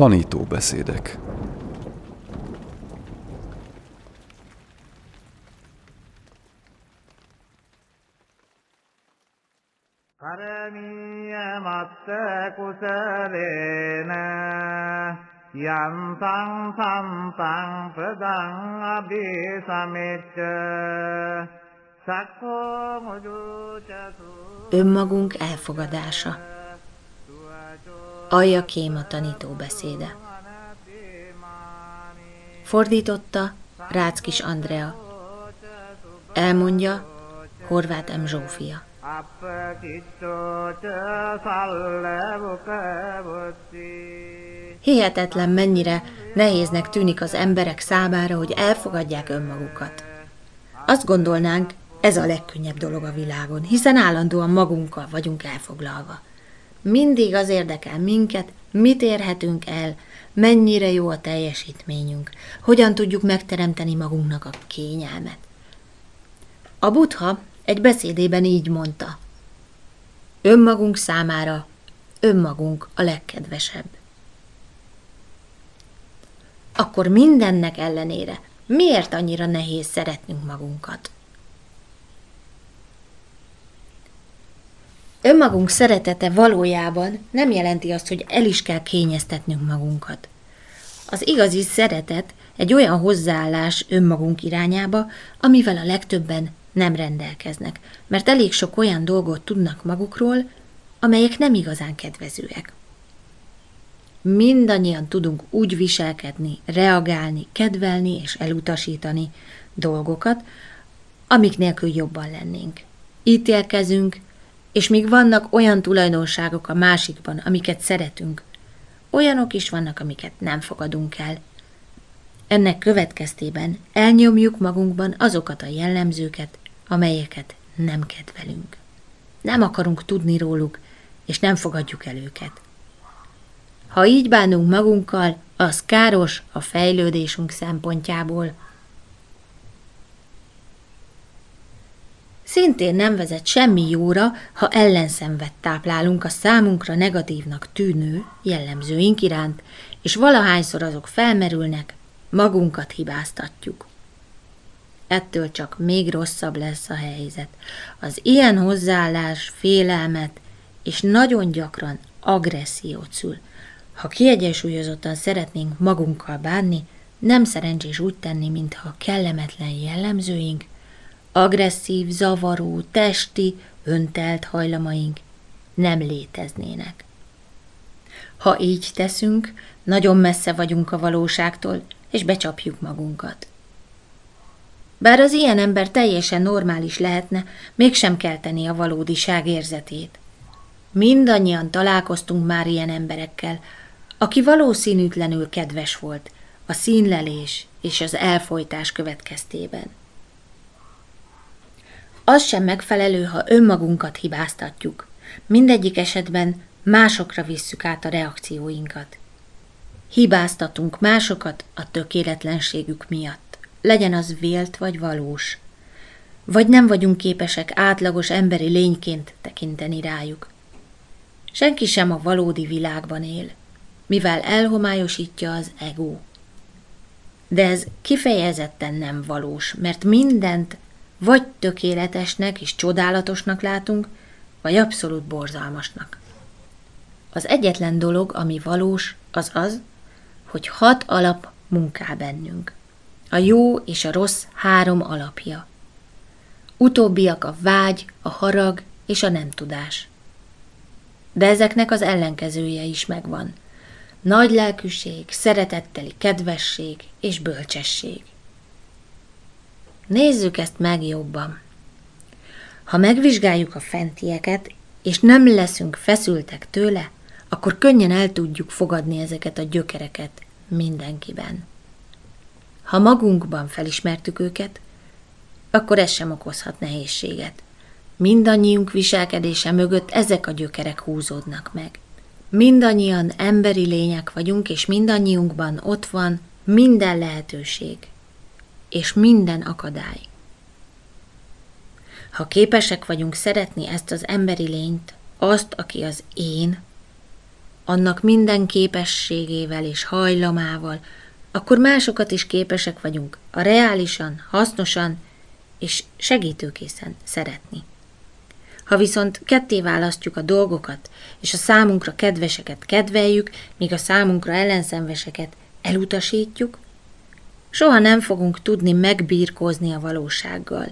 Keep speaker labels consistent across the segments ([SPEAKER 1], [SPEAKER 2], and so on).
[SPEAKER 1] Tanítóbeszédek
[SPEAKER 2] කරණීය මත්ත කුසලේන යන්තං සම්පං ප්‍රදං අභිසමෙච්ච සක්ඛෝ මුජුචසු
[SPEAKER 3] Önmagunk elfogadása. Alja Kéma tanító beszéde. Fordította Ráckis Andrea. Elmondja Horváth M. Zsófia. Hihetetlen mennyire nehéznek tűnik az emberek számára, hogy elfogadják önmagukat. Azt gondolnánk, ez a legkönnyebb dolog a világon, hiszen állandóan magunkkal vagyunk elfoglalva. Mindig az érdekel minket, mit érhetünk el, mennyire jó a teljesítményünk, hogyan tudjuk megteremteni magunknak a kényelmet. A Buddha egy beszédében így mondta. Önmagunk számára önmagunk a legkedvesebb. Akkor mindennek ellenére miért annyira nehéz szeretnünk magunkat? Önmagunk szeretete valójában nem jelenti azt, hogy el is kell kényeztetnünk magunkat. Az igazi szeretet egy olyan hozzáállás önmagunk irányába, amivel a legtöbben nem rendelkeznek, mert elég sok olyan dolgot tudnak magukról, amelyek nem igazán kedvezőek. Mindannyian tudunk úgy viselkedni, reagálni, kedvelni és elutasítani dolgokat, amik nélkül jobban lennénk. Ítélkezünk, és még vannak olyan tulajdonságok a másikban, amiket szeretünk, olyanok is vannak, amiket nem fogadunk el. Ennek következtében elnyomjuk magunkban azokat a jellemzőket, amelyeket nem kedvelünk. Nem akarunk tudni róluk, és nem fogadjuk el őket. Ha így bánunk magunkkal, az káros a fejlődésünk szempontjából. Szintén nem vezet semmi jóra, ha ellenszenvet táplálunk a számunkra negatívnak tűnő jellemzőink iránt, és valahányszor azok felmerülnek, magunkat hibáztatjuk. Ettől csak még rosszabb lesz a helyzet. Az ilyen hozzáállás félelmet és nagyon gyakran agressziót szül. Ha kiegyensúlyozottan szeretnénk magunkkal bánni, nem szerencsés úgy tenni, mintha kellemetlen jellemzőink, agresszív, zavaró, testi, öntelt hajlamaink nem léteznének. Ha így teszünk, nagyon messze vagyunk a valóságtól, és becsapjuk magunkat. Bár az ilyen ember teljesen normális lehetne, mégsem kelteni a valódiság érzetét. Mindannyian találkoztunk már ilyen emberekkel, aki valószínűtlenül kedves volt a színlelés és az elfolytás következtében. Az sem megfelelő, ha önmagunkat hibáztatjuk. Mindegyik esetben másokra visszük át a reakcióinkat. Hibáztatunk másokat a tökéletlenségük miatt. Legyen az vélt vagy valós. Vagy nem vagyunk képesek átlagos emberi lényként tekinteni rájuk. Senki sem a valódi világban él, mivel elhomályosítja az ego. De ez kifejezetten nem valós, mert mindent vagy tökéletesnek és csodálatosnak látunk, vagy abszolút borzalmasnak. Az egyetlen dolog, ami valós, az az, hogy hat alap munká bennünk. A jó és a rossz három alapja. Utóbbiak a vágy, a harag és a nem tudás. De ezeknek az ellenkezője is megvan. Nagy lelkűség, szeretetteli kedvesség és bölcsesség. Nézzük ezt meg jobban. Ha megvizsgáljuk a fentieket, és nem leszünk feszültek tőle, akkor könnyen el tudjuk fogadni ezeket a gyökereket mindenkiben. Ha magunkban felismertük őket, akkor ez sem okozhat nehézséget. Mindannyiunk viselkedése mögött ezek a gyökerek húzódnak meg. Mindannyian emberi lények vagyunk, és mindannyiunkban ott van minden lehetőség és minden akadály. Ha képesek vagyunk szeretni ezt az emberi lényt, azt, aki az én, annak minden képességével és hajlamával, akkor másokat is képesek vagyunk a reálisan, hasznosan és segítőkészen szeretni. Ha viszont ketté választjuk a dolgokat, és a számunkra kedveseket kedveljük, míg a számunkra ellenszenveseket elutasítjuk, soha nem fogunk tudni megbírkózni a valósággal.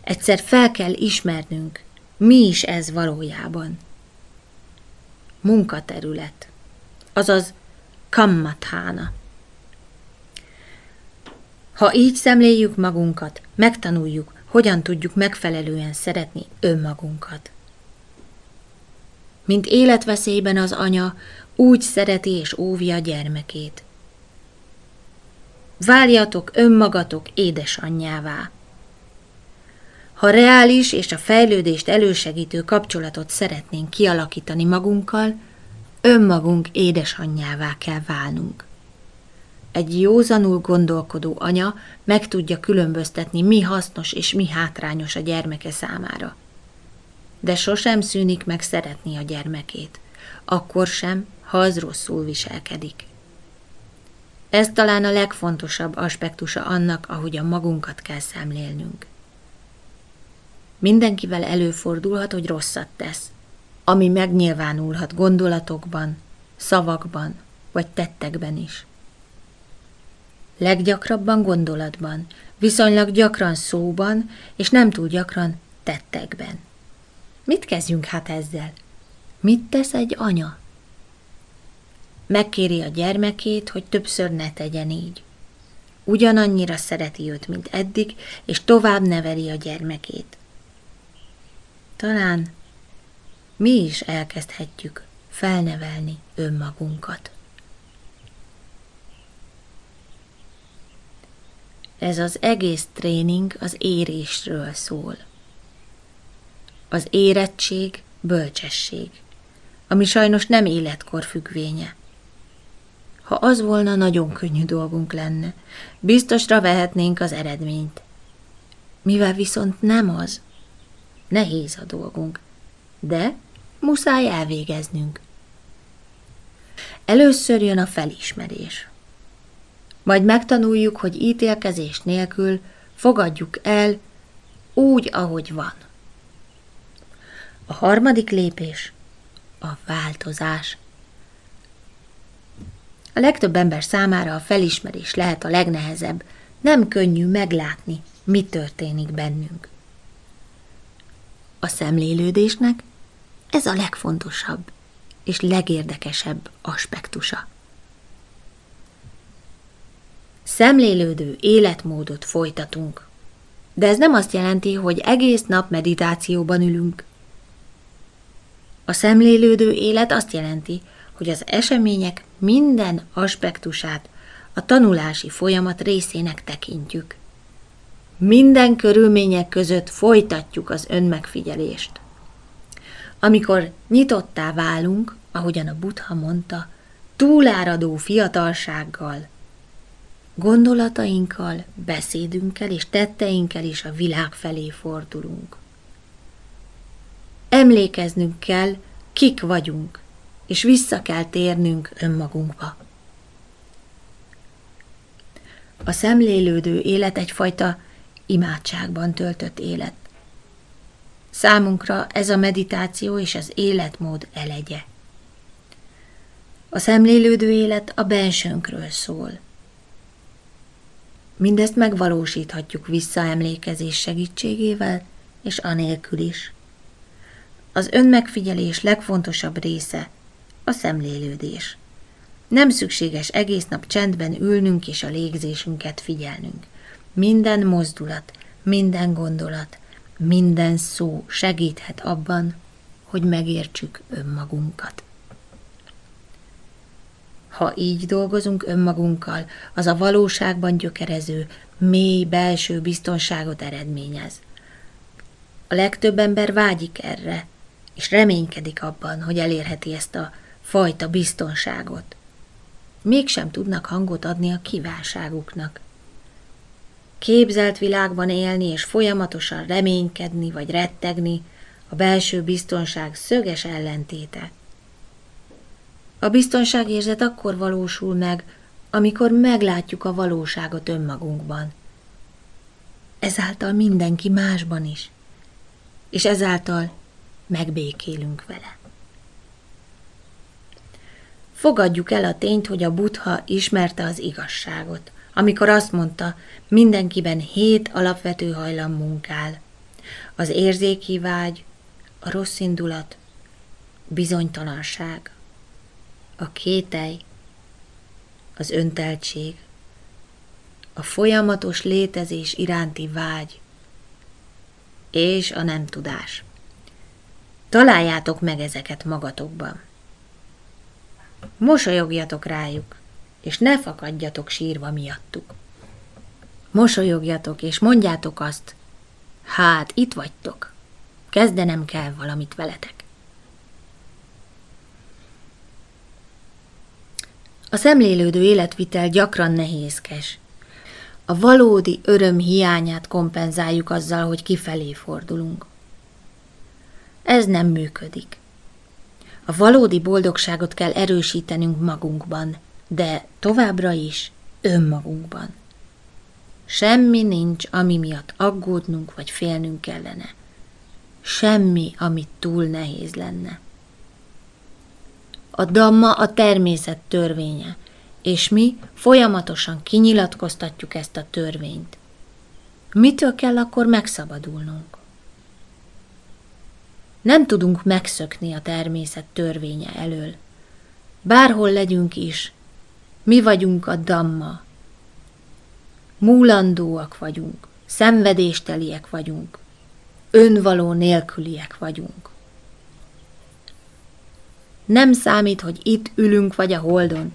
[SPEAKER 3] Egyszer fel kell ismernünk, mi is ez valójában. Munkaterület, azaz kammathána. Ha így szemléljük magunkat, megtanuljuk, hogyan tudjuk megfelelően szeretni önmagunkat. Mint életveszélyben az anya úgy szereti és óvja a gyermekét. Váljatok önmagatok édesanyjává. Ha reális és a fejlődést elősegítő kapcsolatot szeretnénk kialakítani magunkkal, önmagunk édesanyjává kell válnunk. Egy józanul gondolkodó anya meg tudja különböztetni, mi hasznos és mi hátrányos a gyermeke számára. De sosem szűnik meg szeretni a gyermekét, akkor sem, ha az rosszul viselkedik. Ez talán a legfontosabb aspektusa annak, ahogy a magunkat kell szemlélnünk. Mindenkivel előfordulhat, hogy rosszat tesz, ami megnyilvánulhat gondolatokban, szavakban vagy tettekben is. Leggyakrabban gondolatban, viszonylag gyakran szóban, és nem túl gyakran tettekben. Mit kezdjünk hát ezzel? Mit tesz egy anya? Megkéri a gyermekét, hogy többször ne tegyen így. Ugyanannyira szereti őt, mint eddig, és tovább neveli a gyermekét. Talán mi is elkezdhetjük felnevelni önmagunkat. Ez az egész tréning az érésről szól. Az érettség bölcsesség, ami sajnos nem életkor függvénye. Ha az volna, nagyon könnyű dolgunk lenne. Biztosra vehetnénk az eredményt. Mivel viszont nem az, nehéz a dolgunk, de muszáj elvégeznünk. Először jön a felismerés. Majd megtanuljuk, hogy ítélkezés nélkül fogadjuk el úgy, ahogy van. A harmadik lépés a változás. A legtöbb ember számára a felismerés lehet a legnehezebb, nem könnyű meglátni, mi történik bennünk. A szemlélődésnek ez a legfontosabb és legérdekesebb aspektusa. Szemlélődő életmódot folytatunk. De ez nem azt jelenti, hogy egész nap meditációban ülünk. A szemlélődő élet azt jelenti, hogy az események minden aspektusát a tanulási folyamat részének tekintjük. Minden körülmények között folytatjuk az önmegfigyelést. Amikor nyitottá válunk, ahogyan a Buddha mondta, túláradó fiatalsággal, gondolatainkkal, beszédünkkel és tetteinkkel is a világ felé fordulunk. Emlékeznünk kell, kik vagyunk, és vissza kell térnünk önmagunkba. A szemlélődő élet egyfajta imádságban töltött élet. Számunkra ez a meditáció és az életmód elegye. A szemlélődő élet a bensőnkről szól. Mindezt megvalósíthatjuk visszaemlékezés segítségével, és anélkül is. Az önmegfigyelés legfontosabb része a szemlélődés. Nem szükséges egész nap csendben ülnünk és a légzésünket figyelnünk. Minden mozdulat, minden gondolat, minden szó segíthet abban, hogy megértsük önmagunkat. Ha így dolgozunk önmagunkkal, az a valóságban gyökerező, mély belső biztonságot eredményez. A legtöbb ember vágyik erre, és reménykedik abban, hogy elérheti ezt a fajta biztonságot. Mégsem tudnak hangot adni a kívánságuknak. Képzelt világban élni és folyamatosan reménykedni vagy rettegni a belső biztonság szöges ellentéte. A biztonságérzet akkor valósul meg, amikor meglátjuk a valóságot önmagunkban. Ezáltal mindenki másban is, és ezáltal megbékélünk vele. Fogadjuk el a tényt, hogy a Buddha ismerte az igazságot, amikor azt mondta, mindenkiben hét alapvető hajlam munkál. Az érzéki vágy, a rossz indulat, bizonytalanság, a kételj, az önteltség, a folyamatos létezés iránti vágy és a nem tudás. Találjátok meg ezeket magatokban. Mosolyogjatok rájuk, és ne fakadjatok sírva miattuk. Mosolyogjatok, és mondjátok azt, hát itt vagytok, kezdenem kell valamit veletek. A szemlélődő életvitel gyakran nehézkes. A valódi öröm hiányát kompenzáljuk azzal, hogy kifelé fordulunk. Ez nem működik. A valódi boldogságot kell erősítenünk magunkban, de továbbra is önmagunkban. Semmi nincs, ami miatt aggódnunk vagy félnünk kellene. Semmi, amit túl nehéz lenne. A damma a természet törvénye, és mi folyamatosan kinyilatkoztatjuk ezt a törvényt. Mitől kell akkor megszabadulnunk? Nem tudunk megszökni a természet törvénye elől. Bárhol legyünk is, mi vagyunk a damma. Múlandóak vagyunk, szenvedésteliek vagyunk, önvaló nélküliek vagyunk. Nem számít, hogy itt ülünk vagy a holdon.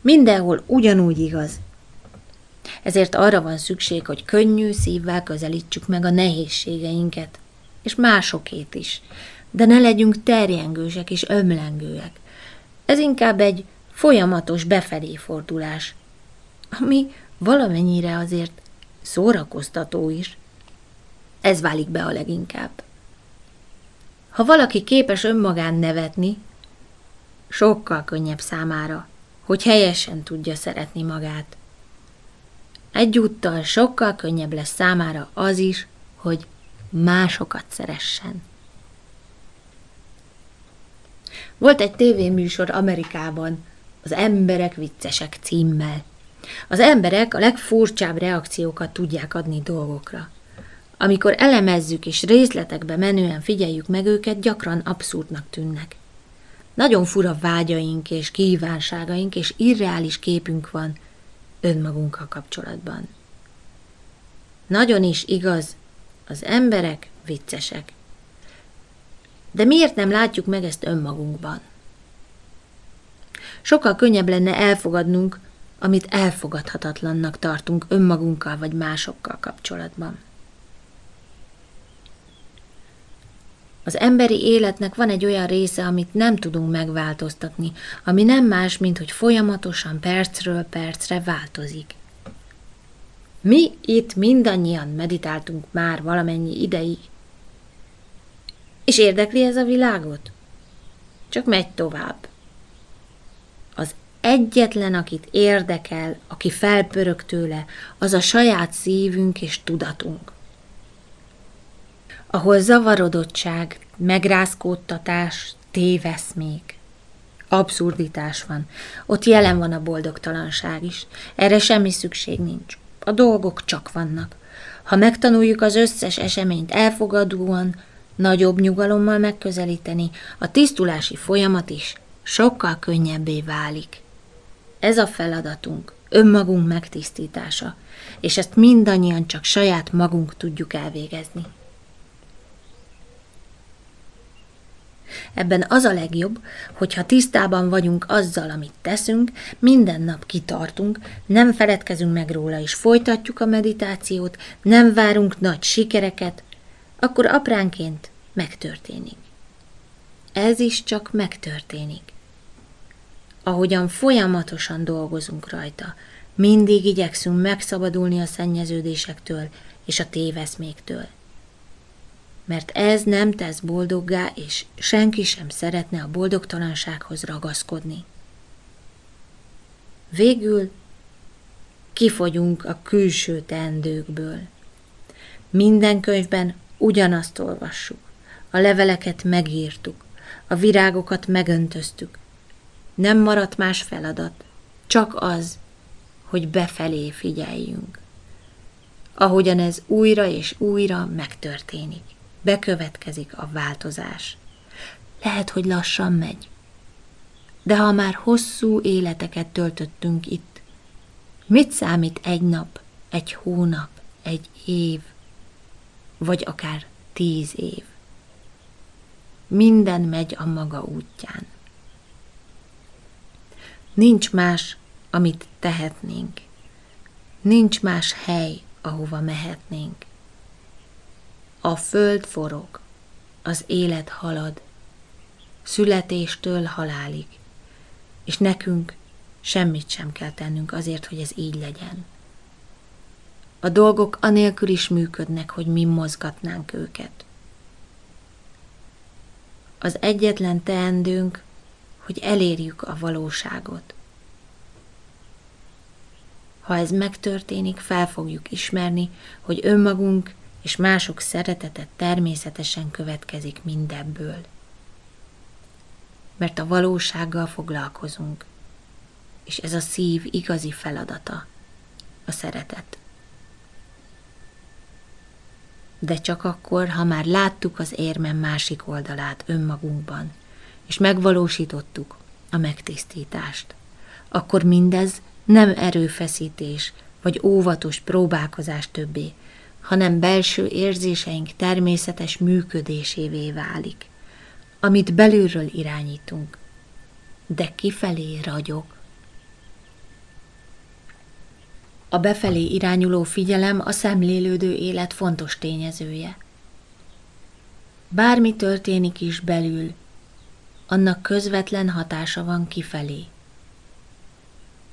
[SPEAKER 3] Mindenhol ugyanúgy igaz. Ezért arra van szükség, hogy könnyű szívvel közelítsük meg a nehézségeinket, és másokét is, de ne legyünk terjengősek és ömlengőek. Ez inkább egy folyamatos befelé fordulás, ami valamennyire azért szórakoztató is. Ez válik be a leginkább. Ha valaki képes önmagán nevetni, sokkal könnyebb számára, hogy helyesen tudja szeretni magát. Egyúttal sokkal könnyebb lesz számára az is, hogy másokat szeressen. Volt egy tévéműsor Amerikában, az Emberek viccesek címmel. Az emberek a legfurcsább reakciókat tudják adni dolgokra. Amikor elemezzük és részletekbe menően figyeljük meg őket, gyakran abszurdnak tűnnek. Nagyon fura vágyaink és kívánságaink és irreális képünk van önmagunkkal kapcsolatban. Nagyon is igaz, az emberek viccesek. De miért nem látjuk meg ezt önmagunkban? Sokkal könnyebb lenne elfogadnunk, amit elfogadhatatlannak tartunk önmagunkkal vagy másokkal kapcsolatban. Az emberi életnek van egy olyan része, amit nem tudunk megváltoztatni, ami nem más, mint hogy folyamatosan percről percre változik. Mi itt mindannyian meditáltunk már valamennyi ideig. És érdekli ez a világot? Csak megy tovább. Az egyetlen, akit érdekel, aki felpörög tőle, az a saját szívünk és tudatunk ahol zavarodottság, megrázkódtatás, téveszmék, abszurditás van. Ott jelen van a boldogtalanság is. Erre semmi szükség nincs. A dolgok csak vannak. Ha megtanuljuk az összes eseményt elfogadóan, nagyobb nyugalommal megközelíteni, a tisztulási folyamat is sokkal könnyebbé válik. Ez a feladatunk, önmagunk megtisztítása, és ezt mindannyian csak saját magunk tudjuk elvégezni. Ebben az a legjobb, hogyha tisztában vagyunk azzal, amit teszünk, minden nap kitartunk, nem feledkezünk meg róla és folytatjuk a meditációt, nem várunk nagy sikereket, akkor apránként megtörténik. Ez is csak megtörténik. Ahogyan folyamatosan dolgozunk rajta, mindig igyekszünk megszabadulni a szennyeződésektől és a téveszméktől mert ez nem tesz boldoggá, és senki sem szeretne a boldogtalansághoz ragaszkodni. Végül kifogyunk a külső teendőkből. Minden könyvben ugyanazt olvassuk. A leveleket megírtuk, a virágokat megöntöztük. Nem maradt más feladat, csak az, hogy befelé figyeljünk. Ahogyan ez újra és újra megtörténik, bekövetkezik a változás. Lehet, hogy lassan megy, de ha már hosszú életeket töltöttünk itt, mit számít egy nap, egy hónap, egy év, vagy akár tíz év? Minden megy a maga útján. Nincs más, amit tehetnénk. Nincs más hely, ahova mehetnénk. A föld forog, az élet halad, születéstől halálig, és nekünk semmit sem kell tennünk azért, hogy ez így legyen. A dolgok anélkül is működnek, hogy mi mozgatnánk őket. Az egyetlen teendőnk, hogy elérjük a valóságot. Ha ez megtörténik, fel fogjuk ismerni, hogy önmagunk és mások szeretete természetesen következik mindebből. Mert a valósággal foglalkozunk, és ez a szív igazi feladata, a szeretet. De csak akkor, ha már láttuk az érmen másik oldalát önmagunkban, és megvalósítottuk a megtisztítást, akkor mindez nem erőfeszítés vagy óvatos próbálkozás többé, hanem belső érzéseink természetes működésévé válik, amit belülről irányítunk, de kifelé ragyog. A befelé irányuló figyelem a szemlélődő élet fontos tényezője. Bármi történik is belül, annak közvetlen hatása van kifelé.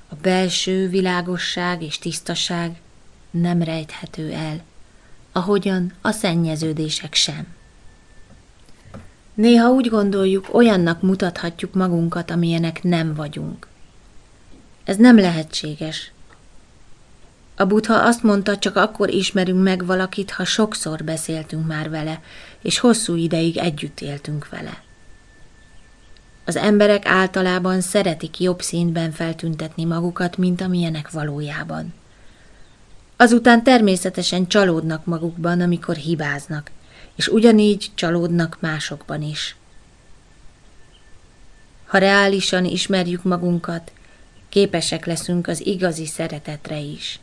[SPEAKER 3] A belső világosság és tisztaság nem rejthető el, ahogyan a szennyeződések sem. Néha úgy gondoljuk, olyannak mutathatjuk magunkat, amilyenek nem vagyunk. Ez nem lehetséges. A butha azt mondta, csak akkor ismerünk meg valakit, ha sokszor beszéltünk már vele, és hosszú ideig együtt éltünk vele. Az emberek általában szeretik jobb színben feltüntetni magukat, mint amilyenek valójában. Azután természetesen csalódnak magukban, amikor hibáznak, és ugyanígy csalódnak másokban is. Ha reálisan ismerjük magunkat, képesek leszünk az igazi szeretetre is.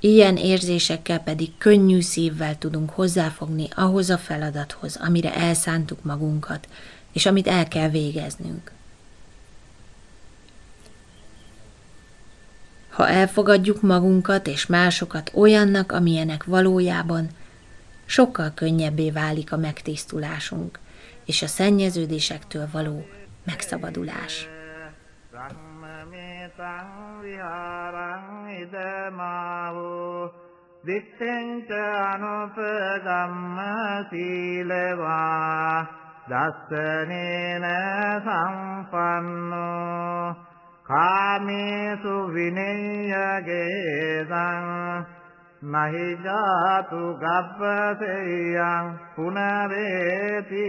[SPEAKER 3] Ilyen érzésekkel pedig könnyű szívvel tudunk hozzáfogni ahhoz a feladathoz, amire elszántuk magunkat, és amit el kell végeznünk. Ha elfogadjuk magunkat és másokat olyannak, amilyenek valójában, sokkal könnyebbé válik a megtisztulásunk és a szennyeződésektől való megszabadulás. දිත්තෙන්ච අනුපදම්ම සීලවා දස්සනේන සම්පන්නෝ කාමේසු විනේයගේසං මහිජාතු ගබ්බසෙයං පුනරේතිති